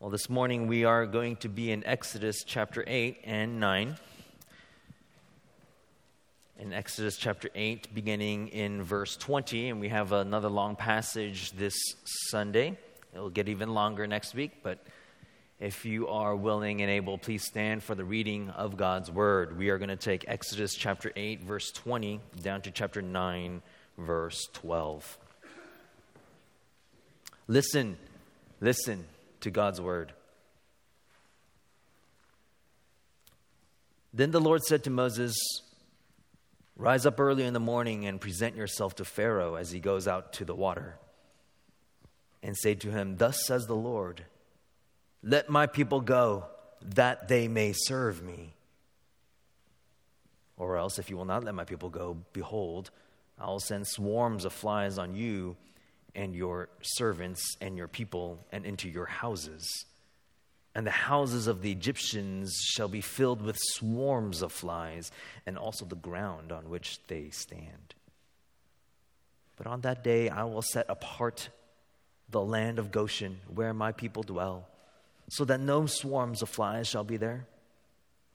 Well, this morning we are going to be in Exodus chapter 8 and 9. In Exodus chapter 8, beginning in verse 20, and we have another long passage this Sunday. It'll get even longer next week, but if you are willing and able, please stand for the reading of God's word. We are going to take Exodus chapter 8, verse 20, down to chapter 9, verse 12. Listen, listen to God's word. Then the Lord said to Moses, Rise up early in the morning and present yourself to Pharaoh as he goes out to the water. And say to him, Thus says the Lord, Let my people go, that they may serve me. Or else, if you will not let my people go, behold, I will send swarms of flies on you and your servants and your people and into your houses. And the houses of the Egyptians shall be filled with swarms of flies, and also the ground on which they stand. But on that day I will set apart the land of Goshen, where my people dwell, so that no swarms of flies shall be there,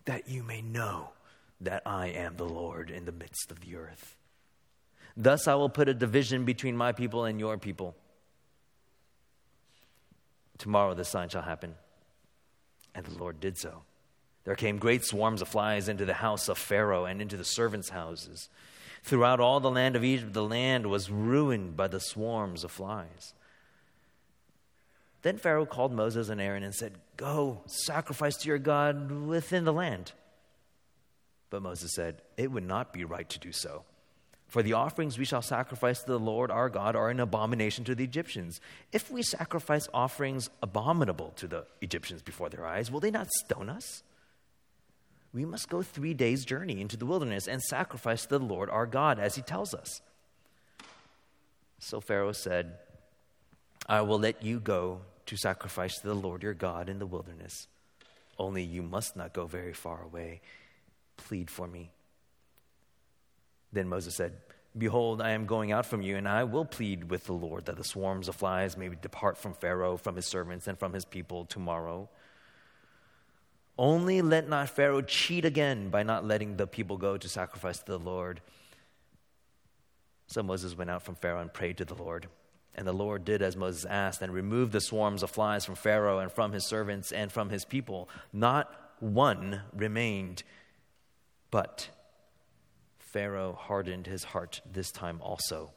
that you may know that I am the Lord in the midst of the earth. Thus I will put a division between my people and your people. Tomorrow the sign shall happen. And the Lord did so. There came great swarms of flies into the house of Pharaoh and into the servants' houses. Throughout all the land of Egypt, the land was ruined by the swarms of flies. Then Pharaoh called Moses and Aaron and said, Go, sacrifice to your God within the land. But Moses said, It would not be right to do so. For the offerings we shall sacrifice to the Lord our God are an abomination to the Egyptians. If we sacrifice offerings abominable to the Egyptians before their eyes, will they not stone us? We must go three days' journey into the wilderness and sacrifice to the Lord our God, as he tells us. So Pharaoh said, I will let you go to sacrifice to the Lord your God in the wilderness. Only you must not go very far away. Plead for me. Then Moses said, Behold, I am going out from you, and I will plead with the Lord that the swarms of flies may depart from Pharaoh, from his servants, and from his people tomorrow. Only let not Pharaoh cheat again by not letting the people go to sacrifice to the Lord. So Moses went out from Pharaoh and prayed to the Lord. And the Lord did as Moses asked and removed the swarms of flies from Pharaoh and from his servants and from his people. Not one remained, but Pharaoh hardened his heart this time also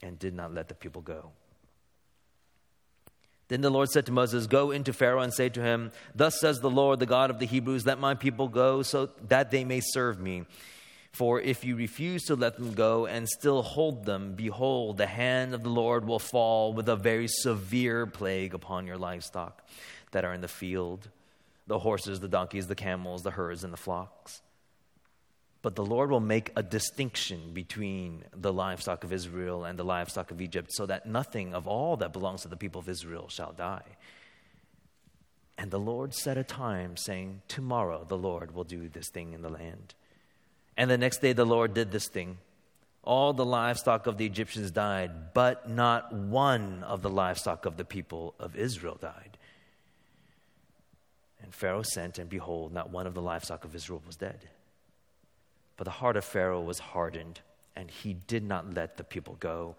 and did not let the people go. Then the Lord said to Moses, Go into Pharaoh and say to him, Thus says the Lord, the God of the Hebrews, let my people go so that they may serve me. For if you refuse to let them go and still hold them, behold, the hand of the Lord will fall with a very severe plague upon your livestock that are in the field the horses, the donkeys, the camels, the herds, and the flocks. But the Lord will make a distinction between the livestock of Israel and the livestock of Egypt, so that nothing of all that belongs to the people of Israel shall die. And the Lord set a time, saying, Tomorrow the Lord will do this thing in the land. And the next day the Lord did this thing. All the livestock of the Egyptians died, but not one of the livestock of the people of Israel died. And Pharaoh sent, and behold, not one of the livestock of Israel was dead. But the heart of Pharaoh was hardened, and he did not let the people go.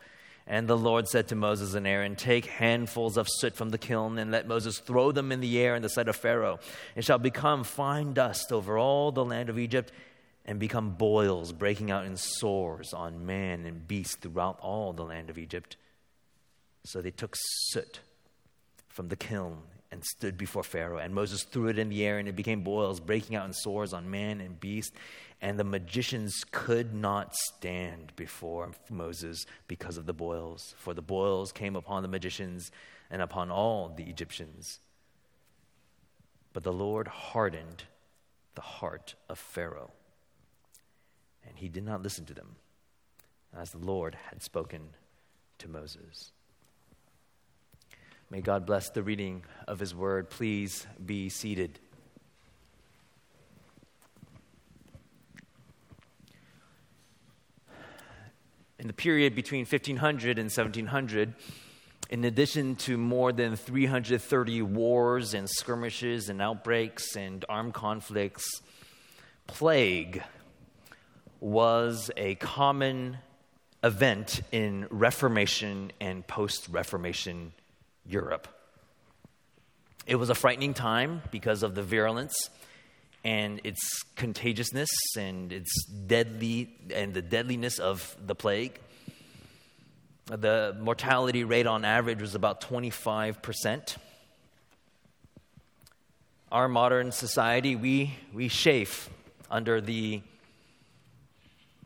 And the Lord said to Moses and Aaron, Take handfuls of soot from the kiln, and let Moses throw them in the air in the sight of Pharaoh. It shall become fine dust over all the land of Egypt, and become boils breaking out in sores on man and beast throughout all the land of Egypt. So they took soot from the kiln and stood before Pharaoh. And Moses threw it in the air, and it became boils, breaking out in sores on man and beast. And the magicians could not stand before Moses because of the boils, for the boils came upon the magicians and upon all the Egyptians. But the Lord hardened the heart of Pharaoh, and he did not listen to them, as the Lord had spoken to Moses. May God bless the reading of his word. Please be seated. In the period between 1500 and 1700, In addition to more than 330 wars and skirmishes and outbreaks and armed conflicts, plague was a common event in Reformation and post Reformation Europe. It was a frightening time because of the virulence and its contagiousness and its deadly and the deadliness of the plague. The mortality rate on average was about 25%. Our modern society, we, we chafe under the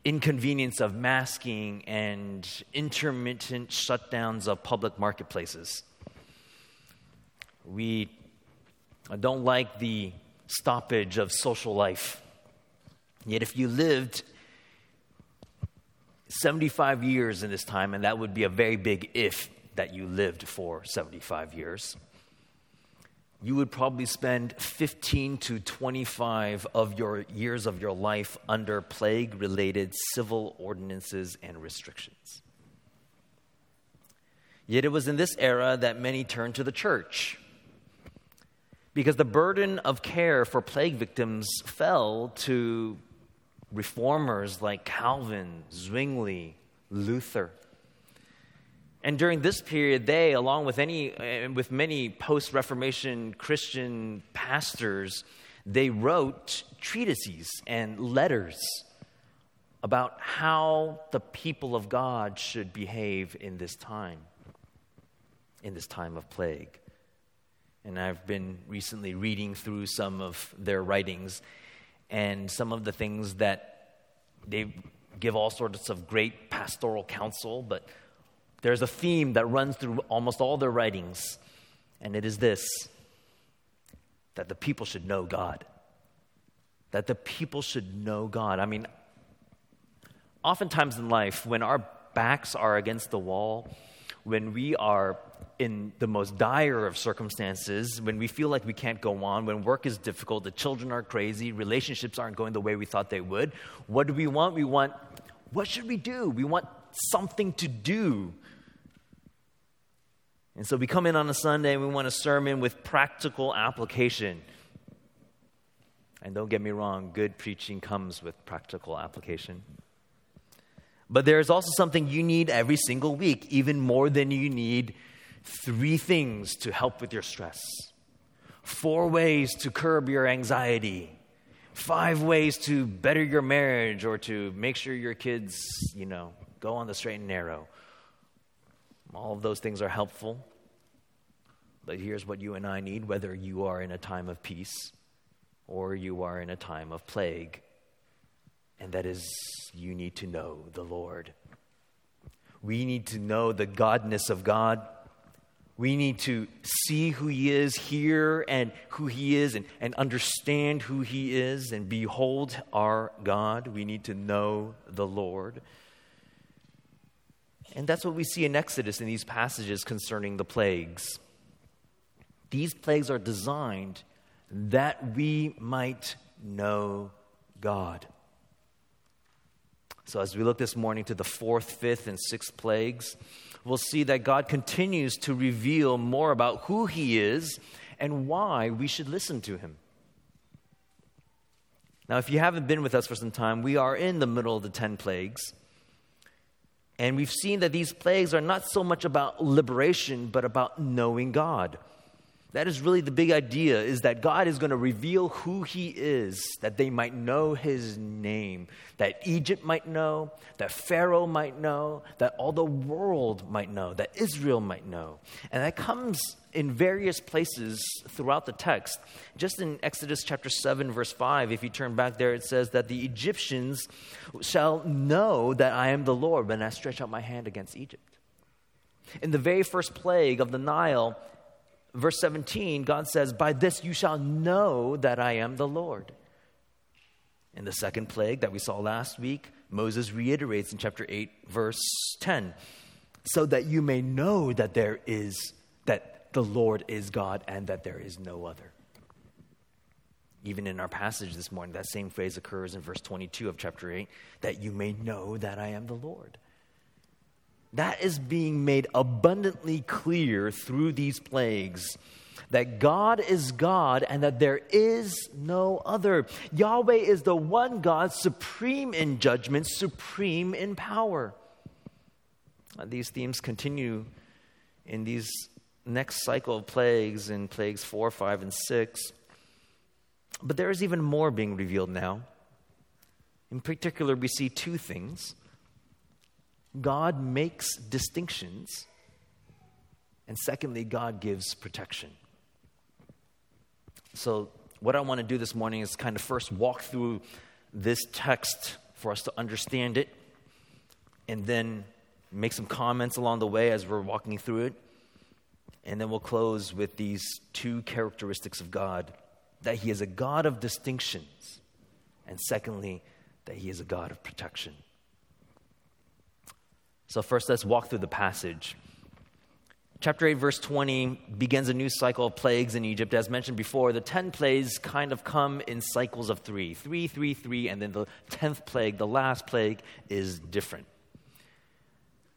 inconvenience of masking and intermittent shutdowns of public marketplaces. We don't like the stoppage of social life. Yet, if you lived 75 years in this time, and that would be a very big if that you lived for 75 years, you would probably spend 15 to 25 of your years of your life under plague related civil ordinances and restrictions. Yet it was in this era that many turned to the church because the burden of care for plague victims fell to reformers like Calvin, Zwingli, Luther. And during this period, they, along with, any, uh, with many post Reformation Christian pastors, they wrote treatises and letters about how the people of God should behave in this time, in this time of plague and I've been recently reading through some of their writings and some of the things that they give all sorts of great pastoral counsel, but there's a theme that runs through almost all their writings, and it is this that the people should know God. That the people should know God. I mean, oftentimes in life, when our backs are against the wall, when we are in the most dire of circumstances, when we feel like we can't go on, when work is difficult, the children are crazy, relationships aren't going the way we thought they would, what do we want? We want, what should we do? We want something to do. And so we come in on a Sunday and we want a sermon with practical application. And don't get me wrong, good preaching comes with practical application. But there is also something you need every single week, even more than you need three things to help with your stress, four ways to curb your anxiety, five ways to better your marriage or to make sure your kids, you know, go on the straight and narrow. All of those things are helpful. But here's what you and I need whether you are in a time of peace or you are in a time of plague and that is you need to know the Lord. We need to know the godness of God. We need to see who He is, hear and who He is, and, and understand who He is, and behold our God. We need to know the Lord. And that's what we see in Exodus in these passages concerning the plagues. These plagues are designed that we might know God. So, as we look this morning to the fourth, fifth, and sixth plagues, we'll see that God continues to reveal more about who He is and why we should listen to Him. Now, if you haven't been with us for some time, we are in the middle of the 10 plagues. And we've seen that these plagues are not so much about liberation, but about knowing God. That is really the big idea is that God is going to reveal who he is that they might know his name, that Egypt might know, that Pharaoh might know, that all the world might know, that Israel might know. And that comes in various places throughout the text. Just in Exodus chapter 7 verse 5, if you turn back there it says that the Egyptians shall know that I am the Lord when I stretch out my hand against Egypt. In the very first plague of the Nile, verse 17, God says, By this you shall know that I am the Lord. In the second plague that we saw last week, Moses reiterates in chapter 8, verse 10, so that you may know that there is, that the Lord is God and that there is no other. Even in our passage this morning, that same phrase occurs in verse 22 of chapter 8, that you may know that I am the Lord. That is being made abundantly clear through these plagues that God is God and that there is no other. Yahweh is the one God, supreme in judgment, supreme in power. These themes continue in these next cycle of plagues in plagues 4, 5, and 6. But there is even more being revealed now. In particular, we see two things God makes distinctions, and secondly, God gives protection. So, what I want to do this morning is kind of first walk through this text for us to understand it, and then make some comments along the way as we're walking through it. And then we'll close with these two characteristics of God that He is a God of distinctions, and secondly, that He is a God of protection. So, first, let's walk through the passage. Chapter 8, verse 20 begins a new cycle of plagues in Egypt. As mentioned before, the 10 plagues kind of come in cycles of three three, three, three, and then the 10th plague, the last plague, is different.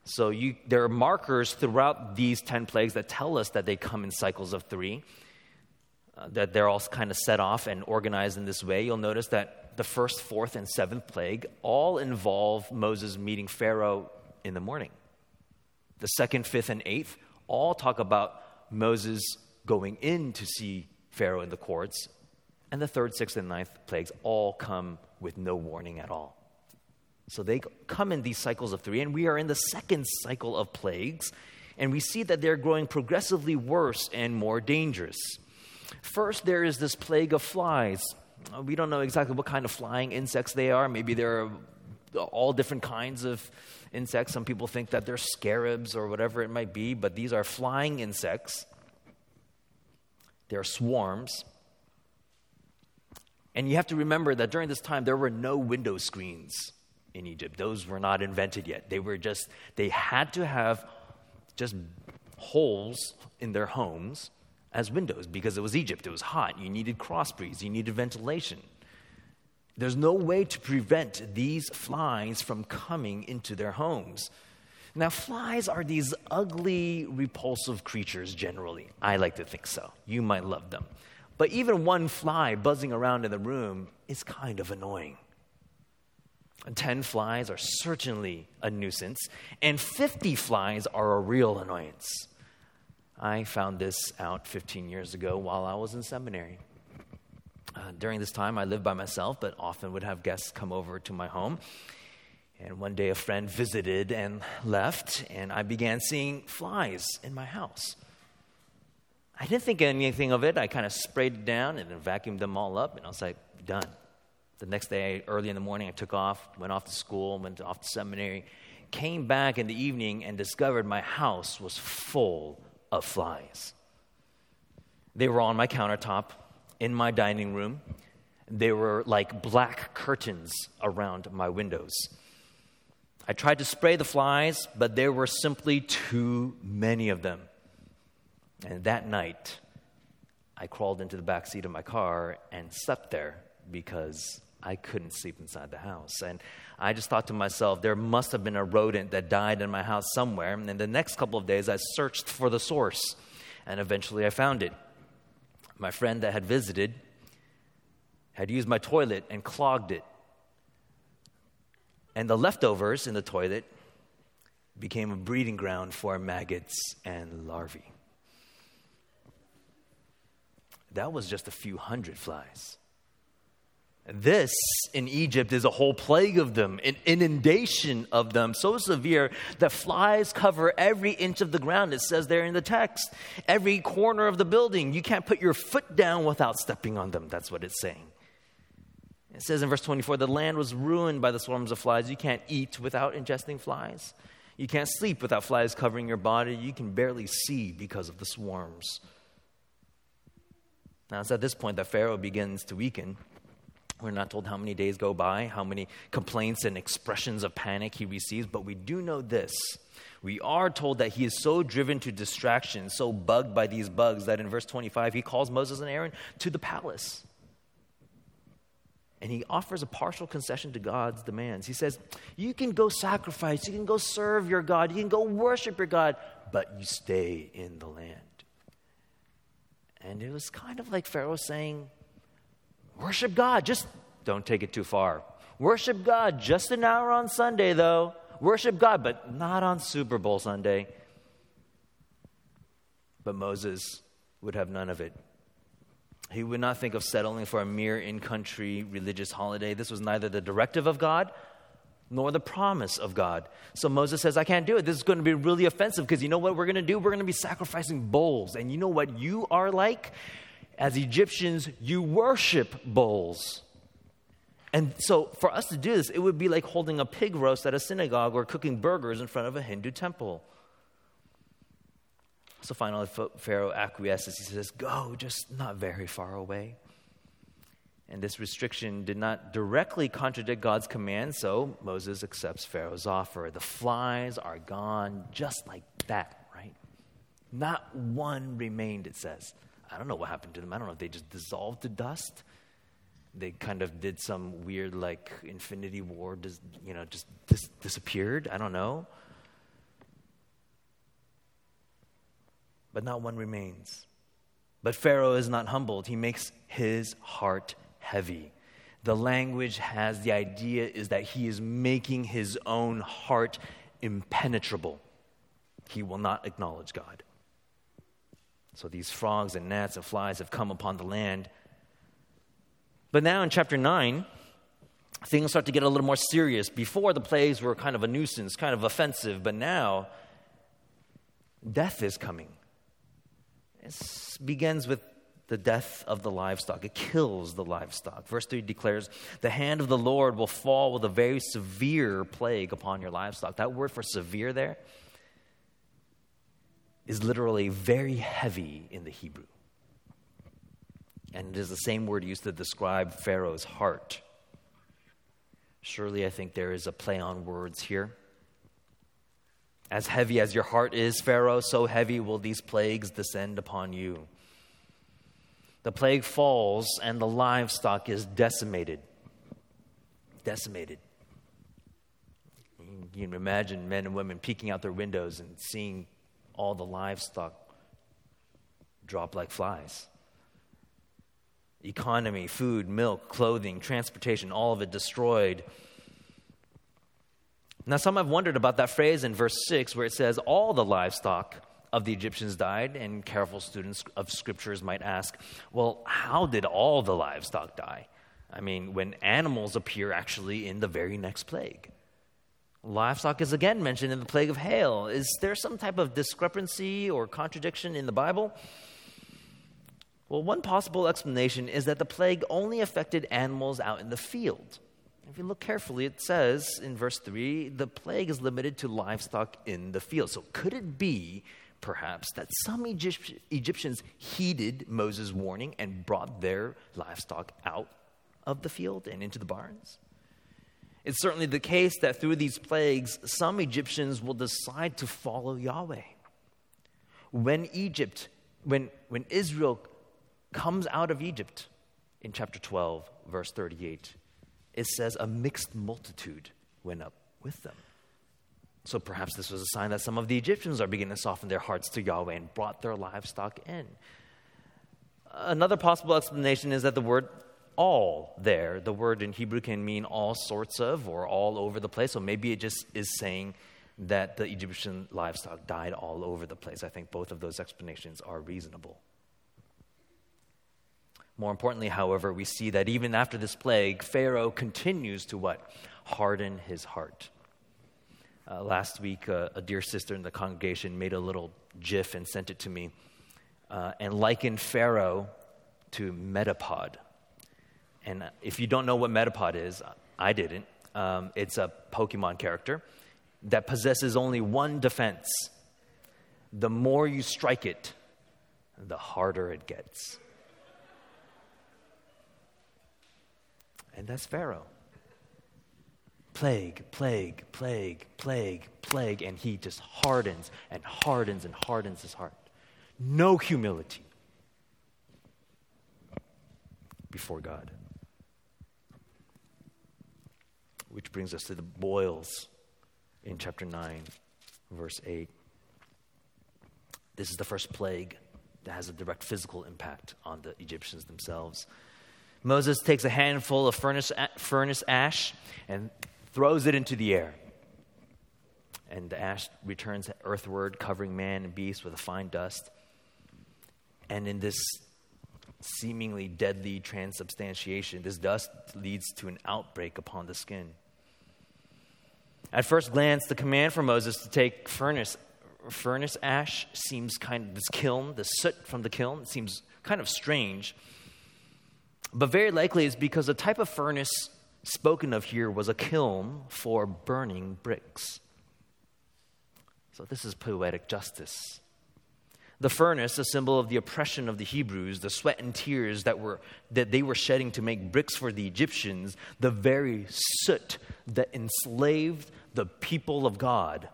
So you, there are markers throughout these 10 plagues that tell us that they come in cycles of three, uh, that they're all kind of set off and organized in this way. You'll notice that the first, fourth, and seventh plague all involve Moses meeting Pharaoh in the morning. The second, fifth, and eighth all talk about Moses going in to see Pharaoh in the courts. And the third, sixth, and ninth plagues all come with no warning at all. So they come in these cycles of three, and we are in the second cycle of plagues, and we see that they're growing progressively worse and more dangerous. First, there is this plague of flies. We don't know exactly what kind of flying insects they are. Maybe they're all different kinds of insects. Some people think that they're scarabs or whatever it might be, but these are flying insects. They're swarms. And you have to remember that during this time, there were no window screens in Egypt. Those were not invented yet. They were just, they had to have just holes in their homes as windows because it was Egypt. It was hot. You needed cross breeze, you needed ventilation. There's no way to prevent these flies from coming into their homes. Now, flies are these ugly, repulsive creatures generally. I like to think so. You might love them. But even one fly buzzing around in the room is kind of annoying. 10 flies are certainly a nuisance, and 50 flies are a real annoyance. I found this out 15 years ago while I was in seminary. Uh, during this time, I lived by myself, but often would have guests come over to my home. And one day, a friend visited and left, and I began seeing flies in my house. I didn't think anything of it. I kind of sprayed it down and then vacuumed them all up, and I was like, done. The next day, early in the morning, I took off, went off to school, went off to seminary, came back in the evening and discovered my house was full of flies. They were on my countertop, in my dining room. They were like black curtains around my windows. I tried to spray the flies, but there were simply too many of them. And that night, I crawled into the back seat of my car and slept there because I couldn't sleep inside the house. And I just thought to myself, there must have been a rodent that died in my house somewhere. And the next couple of days, I searched for the source. And eventually, I found it. My friend that had visited had used my toilet and clogged it. And the leftovers in the toilet became a breeding ground for maggots and larvae. That was just a few hundred flies. This in Egypt is a whole plague of them, an inundation of them, so severe that flies cover every inch of the ground. It says there in the text. Every corner of the building. You can't put your foot down without stepping on them. That's what it's saying. It says in verse 24 the land was ruined by the swarms of flies. You can't eat without ingesting flies. You can't sleep without flies covering your body. You can barely see because of the swarms. Now, it's at this point that Pharaoh begins to weaken. We're not told how many days go by, how many complaints and expressions of panic he receives, but we do know this. We are told that he is so driven to distraction, so bugged by these bugs, that in verse 25 he calls Moses and Aaron to the palace. And he offers a partial concession to God's demands. He says, You can go sacrifice, you can go serve your God, you can go worship your God, but you stay in the land. And it was kind of like Pharaoh saying, Worship God, just don't take it too far. Worship God just an hour on Sunday, though. Worship God, but not on Super Bowl Sunday. But Moses would have none of it. He would not think of settling for a mere in country religious holiday. This was neither the directive of God nor the promise of God. So Moses says, I can't do it. This is going to be really offensive because you know what we're going to do? We're going to be sacrificing bulls. And you know what you are like? As Egyptians, you worship bulls. And so for us to do this, it would be like holding a pig roast at a synagogue or cooking burgers in front of a Hindu temple. So finally, Pharaoh acquiesces. He says, Go, just not very far away. And this restriction did not directly contradict God's command, so Moses accepts Pharaoh's offer. The flies are gone just like that, right? Not one remained, it says. I don't know what happened to them. I don't know if they just dissolved to dust. They kind of did some weird, like, infinity war, dis, you know, just dis- disappeared. I don't know. But not one remains. But Pharaoh is not humbled. He makes his heart heavy. The language has the idea is that he is making his own heart impenetrable. He will not acknowledge God. So these frogs and gnats and flies have come upon the land. But now in chapter 9, things start to get a little more serious. Before, the plagues were kind of a nuisance, kind of offensive, but now death is coming. It begins with the death of the livestock. It kills the livestock. Verse 3 declares, The hand of the Lord will fall with a very severe plague upon your livestock. That word for severe there is literally very heavy in the Hebrew. And it is the same word used to describe Pharaoh's heart. Surely, I think there is a play on words here. As heavy as your heart is, Pharaoh, so heavy will these plagues descend upon you. The plague falls, and the livestock is decimated. Decimated. You can imagine men and women peeking out their windows and seeing all the livestock drop like flies. Economy, food, milk, clothing, transportation, all of it destroyed. Now, some have wondered about that phrase in verse 6 where it says, All the livestock of the Egyptians died, and careful students of scriptures might ask, well, how did all the livestock die? I mean, when animals appear actually in the very next plague. Livestock is again mentioned in the plague of hail. Is there some type of discrepancy or contradiction in the Bible? Well, one possible explanation is that the plague only affected animals out in the field. If you look carefully, it says in verse 3 the plague is limited to livestock in the field. So, could it be perhaps, that some Egypt- Egyptians heeded Moses' warning and brought their livestock out of the field and into the barns. It's certainly the case that through these plagues, some Egyptians will decide to follow Yahweh. When Egypt, when, when Israel comes out of Egypt in chapter 12, verse 38, it says, A mixed multitude went up with them. So perhaps this was a sign that some of the Egyptians are beginning to soften their hearts to Yahweh and brought their livestock in. Another possible explanation is that the word all there, the word in Hebrew can mean all sorts of or all over the place. So maybe it just is saying that the Egyptian livestock died all over the place. I think both of those explanations are reasonable. More importantly, however, we see that even after this plague, Pharaoh continues to what? Harden his heart. Uh, last week, uh, a dear sister in the congregation made a little GIF and sent it to me uh, and likened Pharaoh to Metapod. And uh, if you don't know what Metapod is, I didn't. Um, it's a Pokemon character that possesses only one defense. The more you strike it, the harder it gets. And that's Pharaoh plague, plague, plague, plague, plague, and he just hardens and hardens and hardens his heart. No humility before God. Which brings us to the boils in chapter 9, verse 8. This is the first plague that has a direct physical impact on the Egyptians themselves. Moses takes a handful of furnace, furnace ash and throws it into the air. And the ash returns earthward, covering man and beast with a fine dust. And in this seemingly deadly transubstantiation, this dust leads to an outbreak upon the skin. At first glance, the command for Moses to take furnace, furnace ash seems kind of this kiln, the soot from the kiln, seems kind of strange. But very likely it's because the type of furnace spoken of here was a kiln for burning bricks. So this is poetic justice. The furnace, a symbol of the oppression of the Hebrews, the sweat and tears that, were, that they were shedding to make bricks for the Egyptians, the very soot that enslaved the people of God,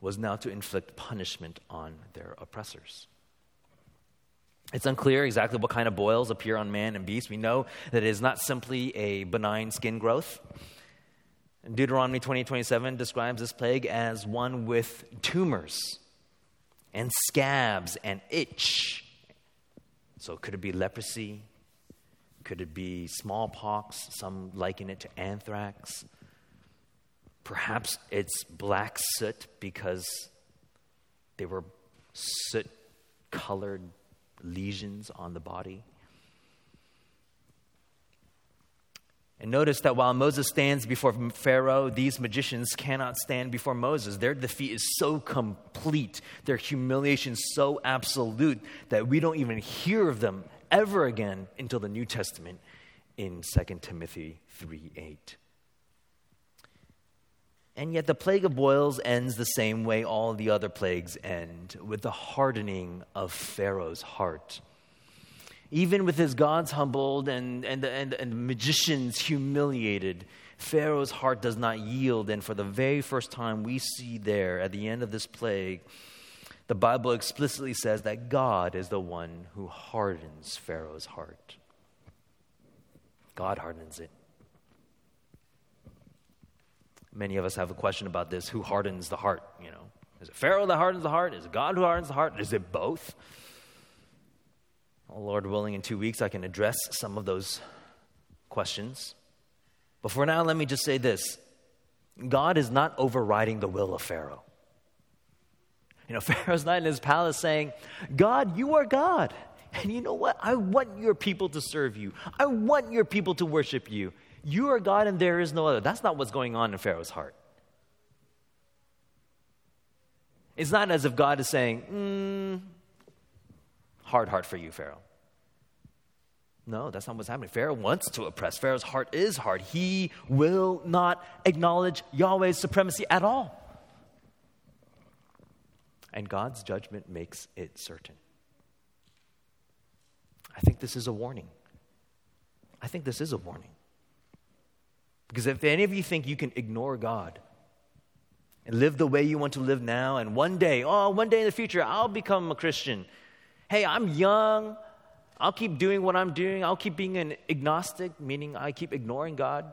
was now to inflict punishment on their oppressors. It's unclear exactly what kind of boils appear on man and beast. We know that it is not simply a benign skin growth. Deuteronomy 20 27 describes this plague as one with tumors and scabs and itch. So, could it be leprosy? Could it be smallpox? Some liken it to anthrax. Perhaps it's black soot because they were soot colored lesions on the body. And notice that while Moses stands before Pharaoh, these magicians cannot stand before Moses. Their defeat is so complete, their humiliation so absolute that we don't even hear of them ever again until the New Testament in 2 Timothy 3 8. And yet, the plague of boils ends the same way all the other plagues end with the hardening of Pharaoh's heart. Even with his gods humbled and, and, and, and magicians humiliated, Pharaoh's heart does not yield. And for the very first time, we see there at the end of this plague, the Bible explicitly says that God is the one who hardens Pharaoh's heart. God hardens it. Many of us have a question about this who hardens the heart? You know, is it Pharaoh that hardens the heart? Is it God who hardens the heart? Is it both? Well, Lord willing, in two weeks I can address some of those questions. But for now, let me just say this God is not overriding the will of Pharaoh. You know, Pharaoh's not in his palace saying, God, you are God. And you know what? I want your people to serve you. I want your people to worship you. You are God and there is no other. That's not what's going on in Pharaoh's heart. It's not as if God is saying, mm, hard heart for you, Pharaoh. No, that's not what's happening. Pharaoh wants to oppress. Pharaoh's heart is hard. He will not acknowledge Yahweh's supremacy at all. And God's judgment makes it certain. I think this is a warning. I think this is a warning. Because if any of you think you can ignore God and live the way you want to live now, and one day, oh, one day in the future, I'll become a Christian. Hey, I'm young. I'll keep doing what I'm doing. I'll keep being an agnostic, meaning I keep ignoring God.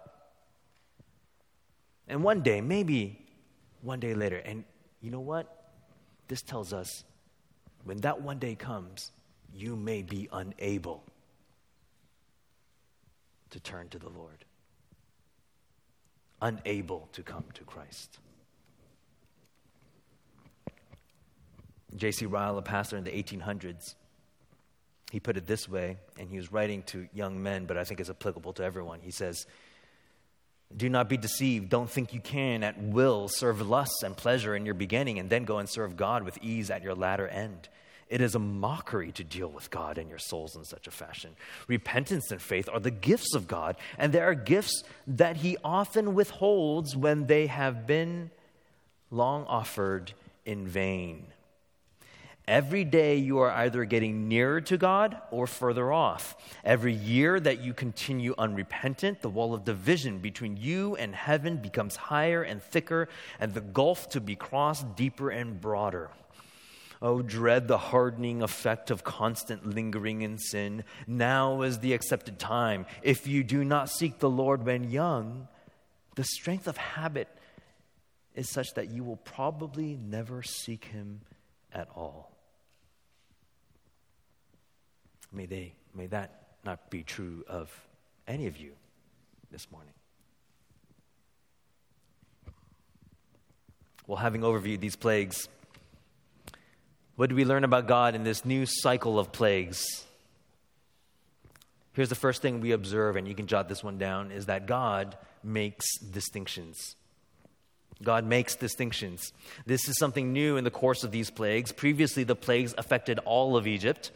And one day, maybe one day later, and you know what? This tells us when that one day comes, you may be unable to turn to the Lord unable to come to Christ. J.C. Ryle, a pastor in the 1800s, he put it this way, and he was writing to young men, but I think it's applicable to everyone. He says, Do not be deceived. Don't think you can at will serve lust and pleasure in your beginning and then go and serve God with ease at your latter end. It is a mockery to deal with God and your souls in such a fashion. Repentance and faith are the gifts of God, and there are gifts that He often withholds when they have been long offered in vain. Every day you are either getting nearer to God or further off. Every year that you continue unrepentant, the wall of division between you and heaven becomes higher and thicker, and the gulf to be crossed deeper and broader. Oh, dread the hardening effect of constant lingering in sin. Now is the accepted time. If you do not seek the Lord when young, the strength of habit is such that you will probably never seek him at all. May they may that not be true of any of you this morning. Well, having overviewed these plagues, what do we learn about God in this new cycle of plagues? Here's the first thing we observe, and you can jot this one down, is that God makes distinctions. God makes distinctions. This is something new in the course of these plagues. Previously, the plagues affected all of Egypt.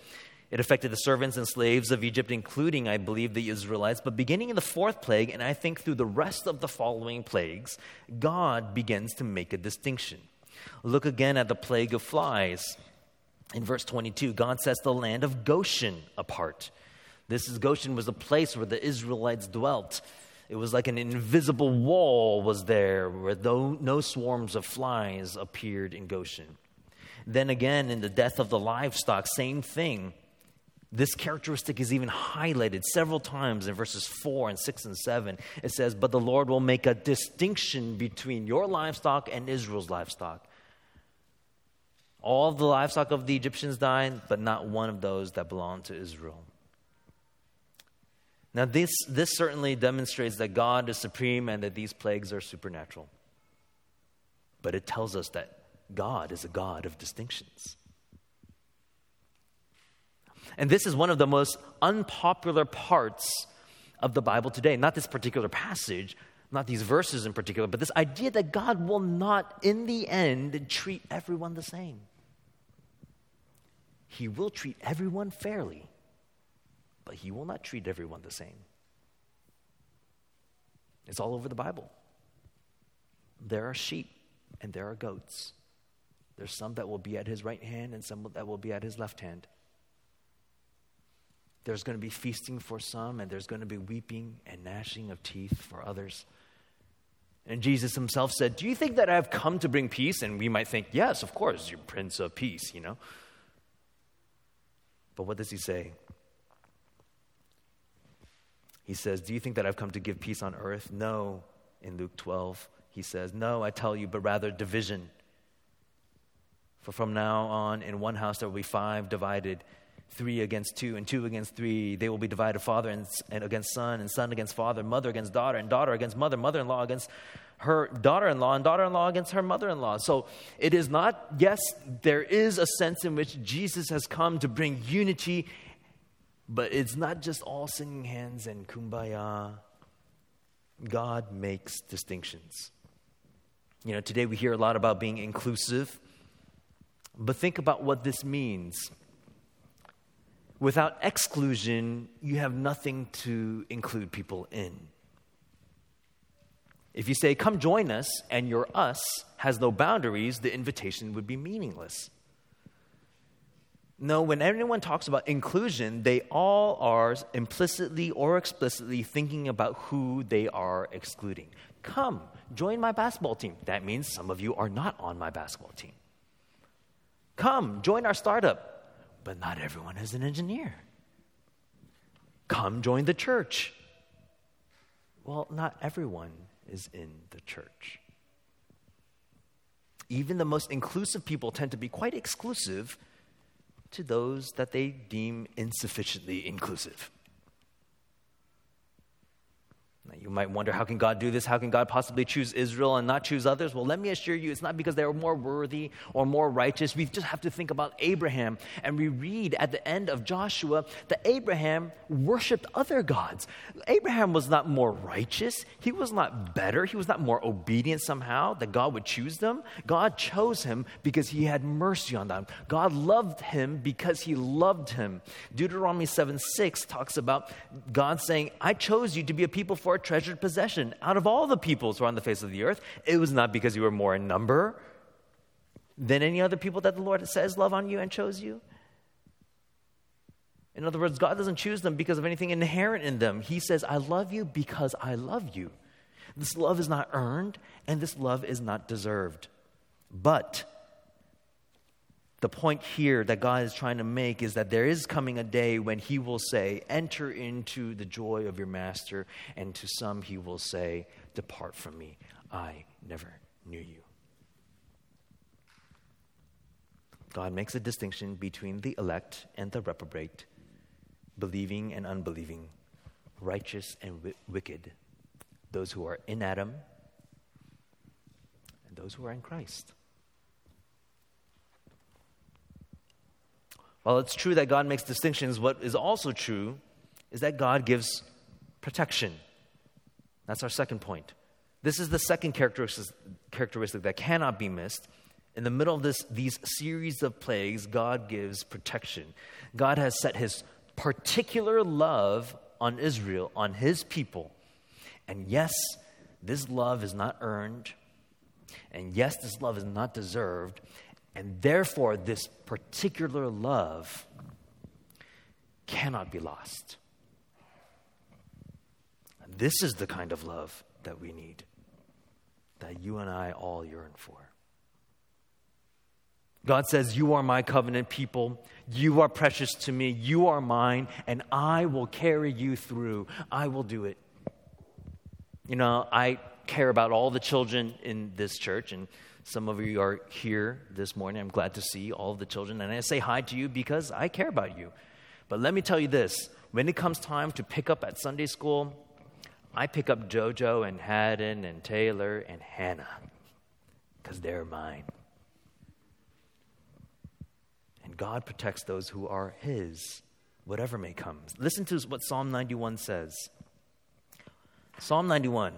It affected the servants and slaves of Egypt, including, I believe, the Israelites. But beginning in the fourth plague, and I think through the rest of the following plagues, God begins to make a distinction. Look again at the plague of flies. In verse 22, God sets the land of Goshen apart. This is Goshen was the place where the Israelites dwelt. It was like an invisible wall was there where no, no swarms of flies appeared in Goshen. Then again, in the death of the livestock, same thing. This characteristic is even highlighted several times in verses 4 and 6 and 7. It says, But the Lord will make a distinction between your livestock and Israel's livestock. All of the livestock of the Egyptians died, but not one of those that belonged to Israel. Now, this, this certainly demonstrates that God is supreme and that these plagues are supernatural. But it tells us that God is a God of distinctions. And this is one of the most unpopular parts of the Bible today. Not this particular passage, not these verses in particular, but this idea that God will not, in the end, treat everyone the same. He will treat everyone fairly, but He will not treat everyone the same. It's all over the Bible. There are sheep and there are goats. There's some that will be at His right hand and some that will be at His left hand. There's going to be feasting for some, and there's going to be weeping and gnashing of teeth for others. And Jesus himself said, Do you think that I've come to bring peace? And we might think, Yes, of course, you're Prince of Peace, you know. But what does he say? He says, Do you think that I've come to give peace on earth? No, in Luke 12. He says, No, I tell you, but rather division. For from now on, in one house there will be five divided three against two, and two against three. They will be divided father and, and against son, and son against father, mother against daughter, and daughter against mother, mother in law against her daughter in law, and daughter in law against her mother in law. So it is not, yes, there is a sense in which Jesus has come to bring unity, but it's not just all singing hands and kumbaya. God makes distinctions. You know, today we hear a lot about being inclusive, but think about what this means. Without exclusion, you have nothing to include people in. If you say, Come join us, and your us has no boundaries, the invitation would be meaningless. No, when anyone talks about inclusion, they all are implicitly or explicitly thinking about who they are excluding. Come, join my basketball team. That means some of you are not on my basketball team. Come, join our startup but not everyone is an engineer. Come join the church. Well, not everyone is in the church. Even the most inclusive people tend to be quite exclusive to those that they deem insufficiently inclusive. Now, you might wonder, how can God do this? How can God possibly choose Israel and not choose others? Well, let me assure you, it's not because they are more worthy or more righteous. We just have to think about Abraham. And we read at the end of Joshua that Abraham worshiped other gods. Abraham was not more righteous. He was not better. He was not more obedient somehow that God would choose them. God chose him because he had mercy on them. God loved him because he loved him. Deuteronomy 7 6 talks about God saying, I chose you to be a people for treasured possession. Out of all the peoples who are on the face of the earth, it was not because you were more in number than any other people that the Lord says love on you and chose you. In other words, God doesn't choose them because of anything inherent in them. He says, I love you because I love you. This love is not earned and this love is not deserved. But the point here that God is trying to make is that there is coming a day when He will say, Enter into the joy of your master. And to some, He will say, Depart from me. I never knew you. God makes a distinction between the elect and the reprobate, believing and unbelieving, righteous and w- wicked, those who are in Adam and those who are in Christ. While it's true that God makes distinctions, what is also true is that God gives protection. That's our second point. This is the second characteristic, that cannot be missed in the middle of this, these series of plagues, God gives protection. God has set his particular love on Israel, on his people. And yes, this love is not earned. And yes, this love is not deserved. And therefore, this particular love cannot be lost. This is the kind of love that we need, that you and I all yearn for. God says, You are my covenant people. You are precious to me. You are mine, and I will carry you through. I will do it. You know, I care about all the children in this church, and some of you are here this morning. I'm glad to see all of the children, and I say hi to you because I care about you. But let me tell you this when it comes time to pick up at Sunday school, I pick up JoJo and Haddon and Taylor and Hannah because they're mine. And God protects those who are His, whatever may come. Listen to what Psalm 91 says. Psalm 91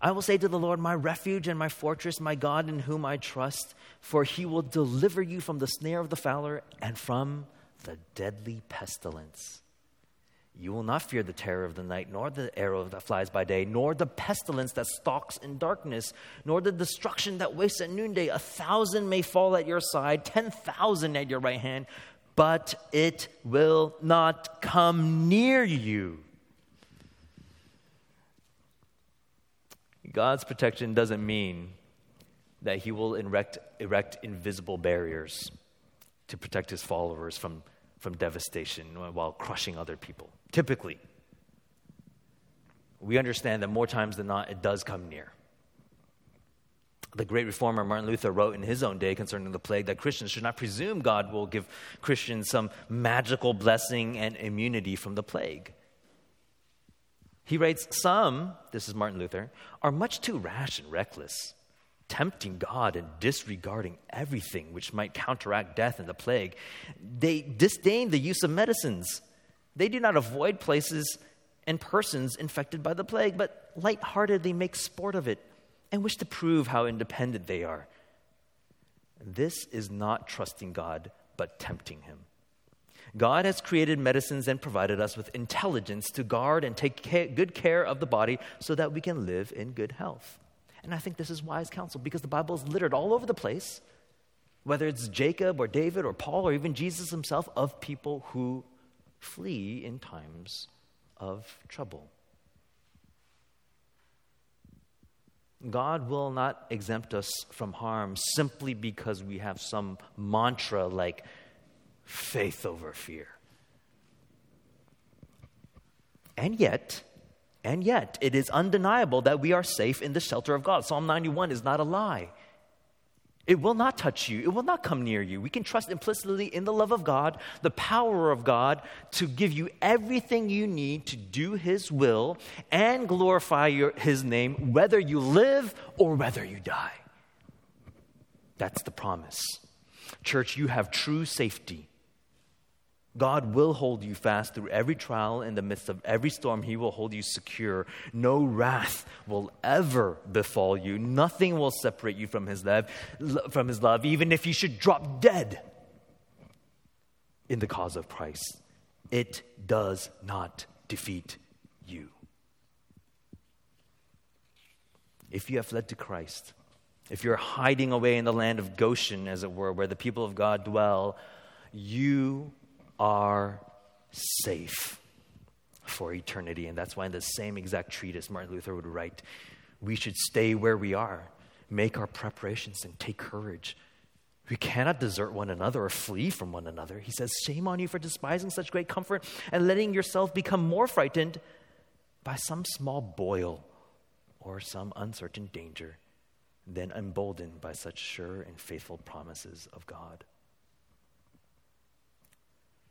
I will say to the Lord, my refuge and my fortress, my God in whom I trust, for he will deliver you from the snare of the fowler and from the deadly pestilence. You will not fear the terror of the night, nor the arrow that flies by day, nor the pestilence that stalks in darkness, nor the destruction that wastes at noonday. A thousand may fall at your side, ten thousand at your right hand, but it will not come near you. God's protection doesn't mean that He will erect, erect invisible barriers to protect His followers from, from devastation while crushing other people. Typically, we understand that more times than not, it does come near. The great reformer Martin Luther wrote in his own day concerning the plague that Christians should not presume God will give Christians some magical blessing and immunity from the plague. He writes, Some, this is Martin Luther, are much too rash and reckless, tempting God and disregarding everything which might counteract death and the plague. They disdain the use of medicines they do not avoid places and persons infected by the plague, but lightheartedly make sport of it and wish to prove how independent they are. This is not trusting God, but tempting Him. God has created medicines and provided us with intelligence to guard and take care, good care of the body so that we can live in good health. And I think this is wise counsel because the Bible is littered all over the place, whether it's Jacob or David or Paul or even Jesus himself, of people who flee in times of trouble. God will not exempt us from harm simply because we have some mantra like faith over fear. And yet, and yet, it is undeniable that we are safe in the shelter of God. Psalm 91 is not a lie. It will not touch you. It will not come near you. We can trust implicitly in the love of God, the power of God to give you everything you need to do His will and glorify your, His name, whether you live or whether you die. That's the promise. Church, you have true safety God will hold you fast through every trial in the midst of every storm. He will hold you secure. No wrath will ever befall you. Nothing will separate you from his love, from his love, even if you should drop dead in the cause of Christ. It does not defeat you. If you have fled to Christ, if you're hiding away in the land of Goshen, as it were, where the people of God dwell, you are safe for eternity. And that's why, in the same exact treatise, Martin Luther would write, we should stay where we are, make our preparations, and take courage. We cannot desert one another or flee from one another. He says, Shame on you for despising such great comfort and letting yourself become more frightened by some small boil or some uncertain danger than emboldened by such sure and faithful promises of God.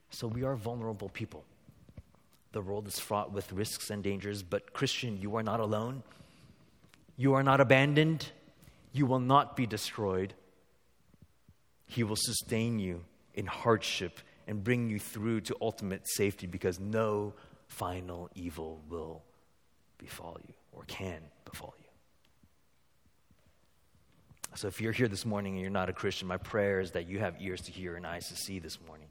So we are vulnerable people. The world is fraught with risks and dangers, but Christian, you are not alone. You are not abandoned. You will not be destroyed. He will sustain you in hardship and bring you through to ultimate safety because no final evil will befall you or can befall you. So if you're here this morning and you're not a Christian, my prayer is that you have ears to hear and eyes to see this morning.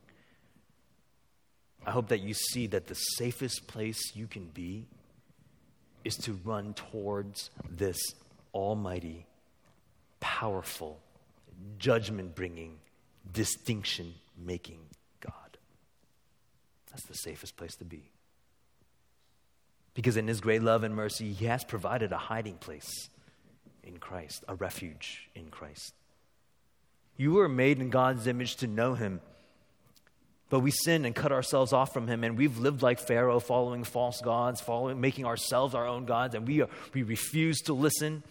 I hope that you see that the safest place you can be is to run towards this almighty, powerful, judgment bringing, distinction making God. That's the safest place to be. Because in His great love and mercy, He has provided a hiding place in Christ, a refuge in Christ. You were made in God's image to know Him. But we sin and cut ourselves off from him, and we've lived like Pharaoh, following false gods, following, making ourselves our own gods, and we, are, we refuse to listen.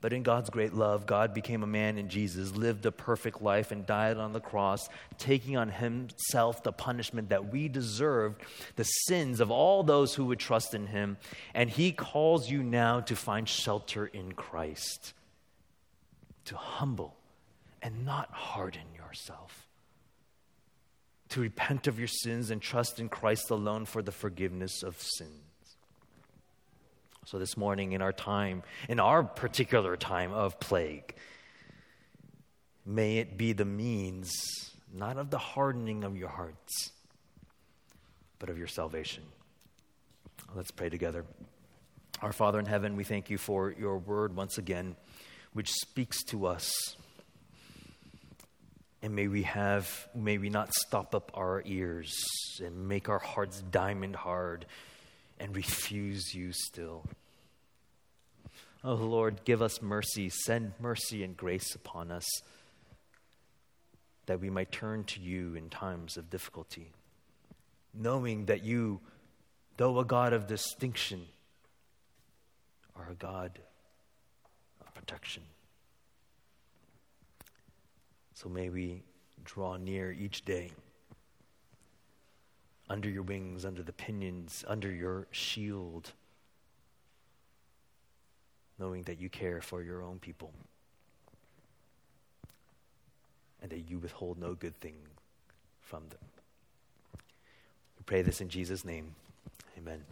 But in God's great love, God became a man in Jesus, lived a perfect life, and died on the cross, taking on himself the punishment that we deserved, the sins of all those who would trust in him. And he calls you now to find shelter in Christ, to humble and not harden yourself, to repent of your sins and trust in Christ alone for the forgiveness of sins. So, this morning, in our time, in our particular time of plague, may it be the means, not of the hardening of your hearts, but of your salvation. Let's pray together. Our Father in heaven, we thank you for your word once again, which speaks to us. And may we have, may we not stop up our ears and make our hearts diamond hard and refuse you still. Oh Lord, give us mercy. Send mercy and grace upon us that we might turn to you in times of difficulty, knowing that you, though a God of distinction, are a God of protection. So may we draw near each day under your wings, under the pinions, under your shield, knowing that you care for your own people and that you withhold no good thing from them. We pray this in Jesus' name. Amen.